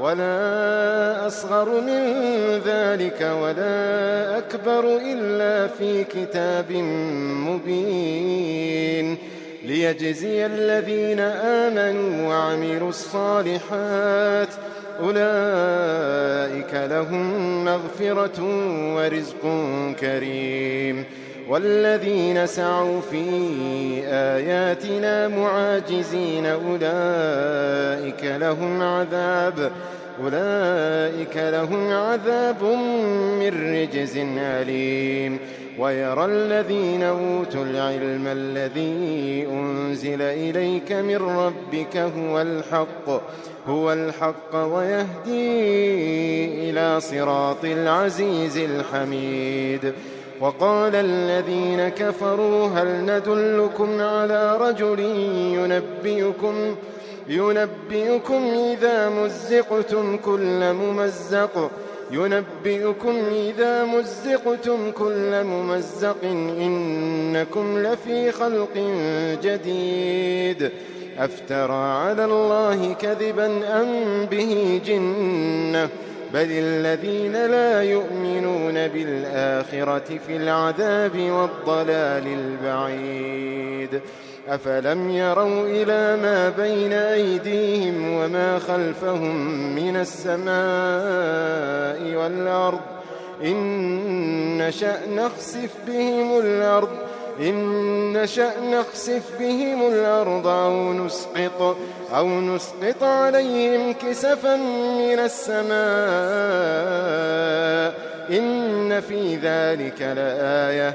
ولا أصغر من ذلك ولا أكبر إلا في كتاب مبين ليجزي الذين آمنوا وعملوا الصالحات أولئك لهم مغفرة ورزق كريم والذين سعوا في آياتنا معاجزين أولئك لهم عذاب أولئك لهم عذاب من رجز أليم. ويرى الذين أوتوا العلم الذي أنزل إليك من ربك هو الحق هو الحق ويهدي إلى صراط العزيز الحميد. وقال الذين كفروا هل ندلكم على رجل ينبئكم ينبئكم إذا مزقتم كل ممزق. ينبئكم إذا مزقتم كل ممزق. إنكم لفي خلق جديد. أفترى على الله كذبا أم به جنة. بل الذين لا يؤمنون بالآخرة في العذاب والضلال البعيد. أفلم يروا إلى ما بين أيديهم وما خلفهم من السماء والأرض؟ إن نشأ نخسف بهم الأرض إن نشأ نخسف بهم الأرض أو نسقط أو نسقط عليهم كسفا من السماء. إن في ذلك لآية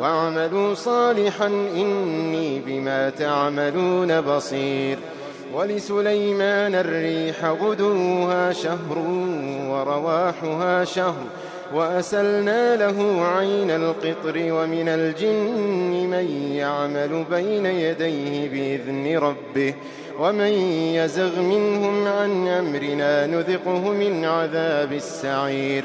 واعملوا صالحا إني بما تعملون بصير. ولسليمان الريح غدوها شهر ورواحها شهر وأسلنا له عين القطر ومن الجن من يعمل بين يديه بإذن ربه ومن يزغ منهم عن أمرنا نذقه من عذاب السعير.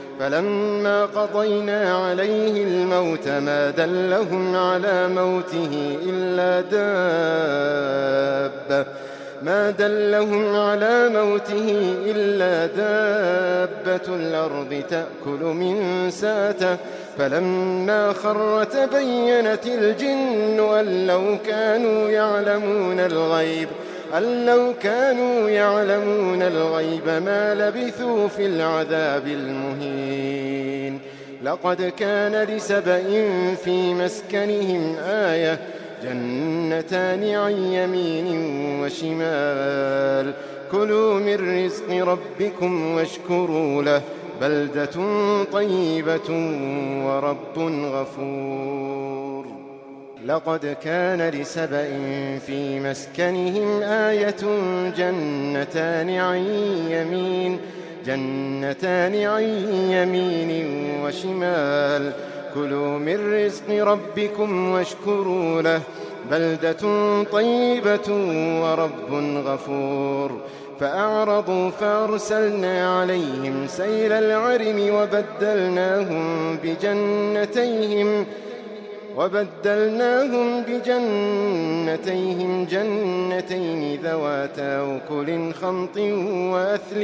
فلما قضينا عليه الموت ما دلهم على موته إلا دابة ما دلهم على موته إلا دابة الأرض تأكل من ساته. فلما خر تبينت الجن أن لو كانوا يعلمون الغيب أن لو كانوا يعلمون الغيب ما لبثوا في العذاب المهين؟ لقد كان لسبإ في مسكنهم آية جنتان عن يمين وشمال. كلوا من رزق ربكم واشكروا له بلدة طيبة ورب غفور. لقد كان لسبإ في مسكنهم آية جنتان عن يمين جنتان عن يمين وشمال. كلوا من رزق ربكم واشكروا له بلدة طيبة ورب غفور. فأعرضوا فأرسلنا عليهم سيل العرم وبدلناهم بجنتيهم وبدلناهم بجنتيهم جنتين ذواتا أكل خمط وأثل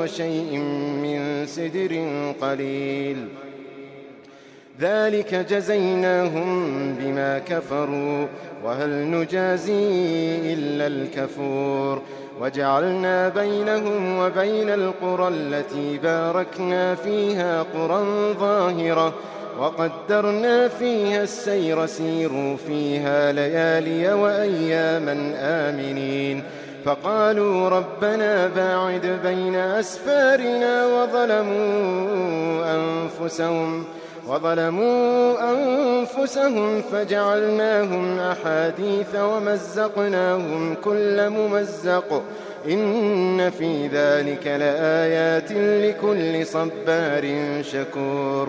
وشيء من سدر قليل. ذلك جزيناهم بما كفروا وهل نجازي إلا الكفور. وجعلنا بينهم وبين القرى التي باركنا فيها قرى ظاهرة وقدرنا فيها السير سيروا فيها ليالي وأياما آمنين. فقالوا ربنا باعد بين أسفارنا وظلموا أنفسهم وظلموا أنفسهم فجعلناهم أحاديث ومزقناهم كل ممزق. إن في ذلك لآيات لكل صبار شكور.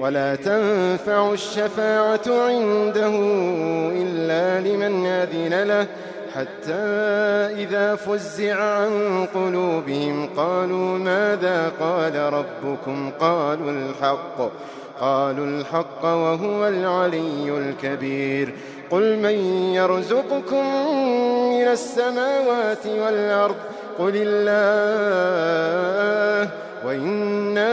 ولا تنفع الشفاعة عنده إلا لمن أذن له. حتى إذا فزع عن قلوبهم قالوا ماذا قال ربكم؟ قالوا الحق. قالوا الحق وهو العلي الكبير. قل من يرزقكم من السماوات والأرض؟ قل الله. وإنا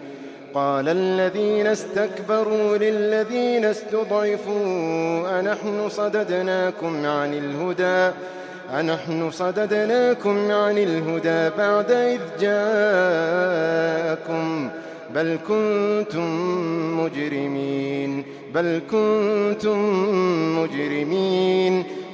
قال الذين استكبروا للذين استضعفوا أنحن صددناكم عن الهدى أنحن صددناكم عن الهدى بعد إذ جاءكم. بل كنتم مجرمين بل كنتم مجرمين.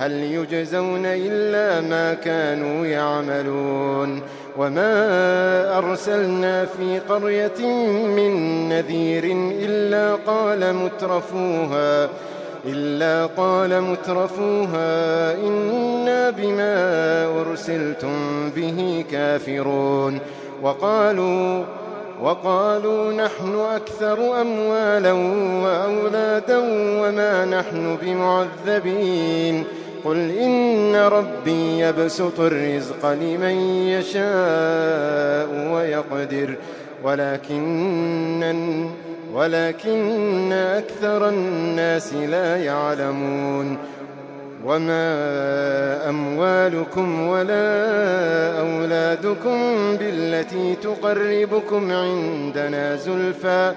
هل يجزون إلا ما كانوا يعملون وما أرسلنا في قرية من نذير إلا قال مترفوها إلا قال مترفوها إنا بما أرسلتم به كافرون وقالوا وقالوا نحن أكثر أموالا وأولادا وما نحن بمعذبين قل إن ربي يبسط الرزق لمن يشاء ويقدر ولكن ولكن أكثر الناس لا يعلمون. وما أموالكم ولا أولادكم بالتي تقربكم عندنا زلفى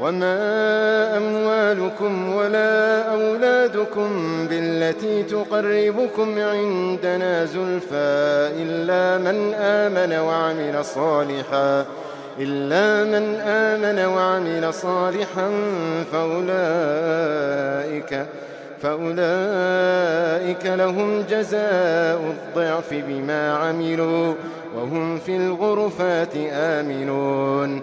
وما أموالكم ولا أولادكم بالتي تقربكم عندنا زلفى إلا من آمن وعمل صالحا إلا من آمن وعمل صالحا فأولئك فأولئك لهم جزاء الضعف بما عملوا وهم في الغرفات آمنون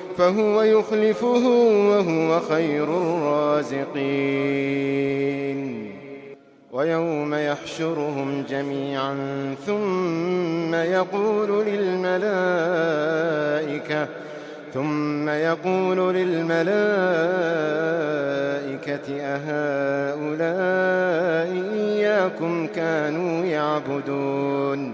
فهو يخلفه وهو خير الرازقين. ويوم يحشرهم جميعا ثم يقول للملائكة ثم يقول للملائكة أهؤلاء إياكم كانوا يعبدون؟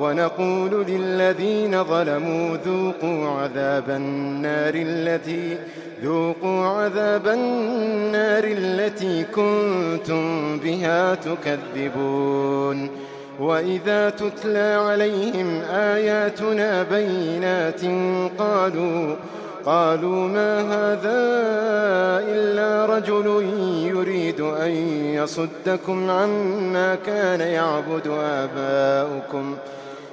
ونقول للذين ظلموا ذوقوا عذاب النار التي ذوقوا عذاب النار التي كنتم بها تكذبون. وإذا تتلى عليهم آياتنا بينات قالوا قالوا ما هذا إلا رجل يريد أن يصدكم عما كان يعبد آباؤكم.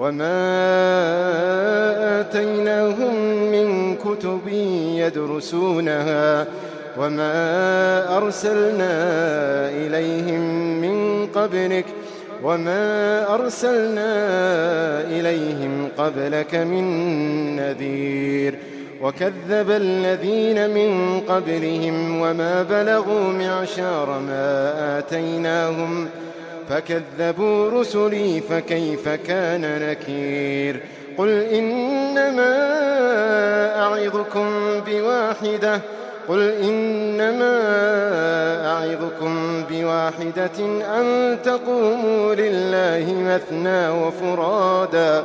وما آتيناهم من كتب يدرسونها وما أرسلنا إليهم من قبلك وما أرسلنا إليهم قبلك من نذير وكذب الذين من قبلهم وما بلغوا معشار ما آتيناهم فكذبوا رسلي فكيف كان نكير؟ قل إنما أعظكم بواحدة قل إنما أعظكم بواحدة أن تقوموا لله مثنى وفرادا.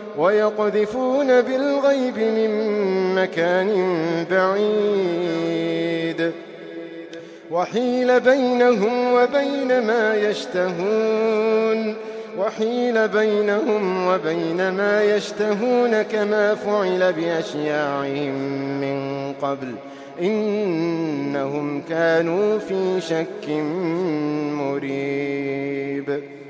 ويقذفون بالغيب من مكان بعيد. وحيل بينهم وبين ما يشتهون وحيل بينهم وبين ما يشتهون كما فعل بأشياعهم من قبل. إنهم كانوا في شك مريب.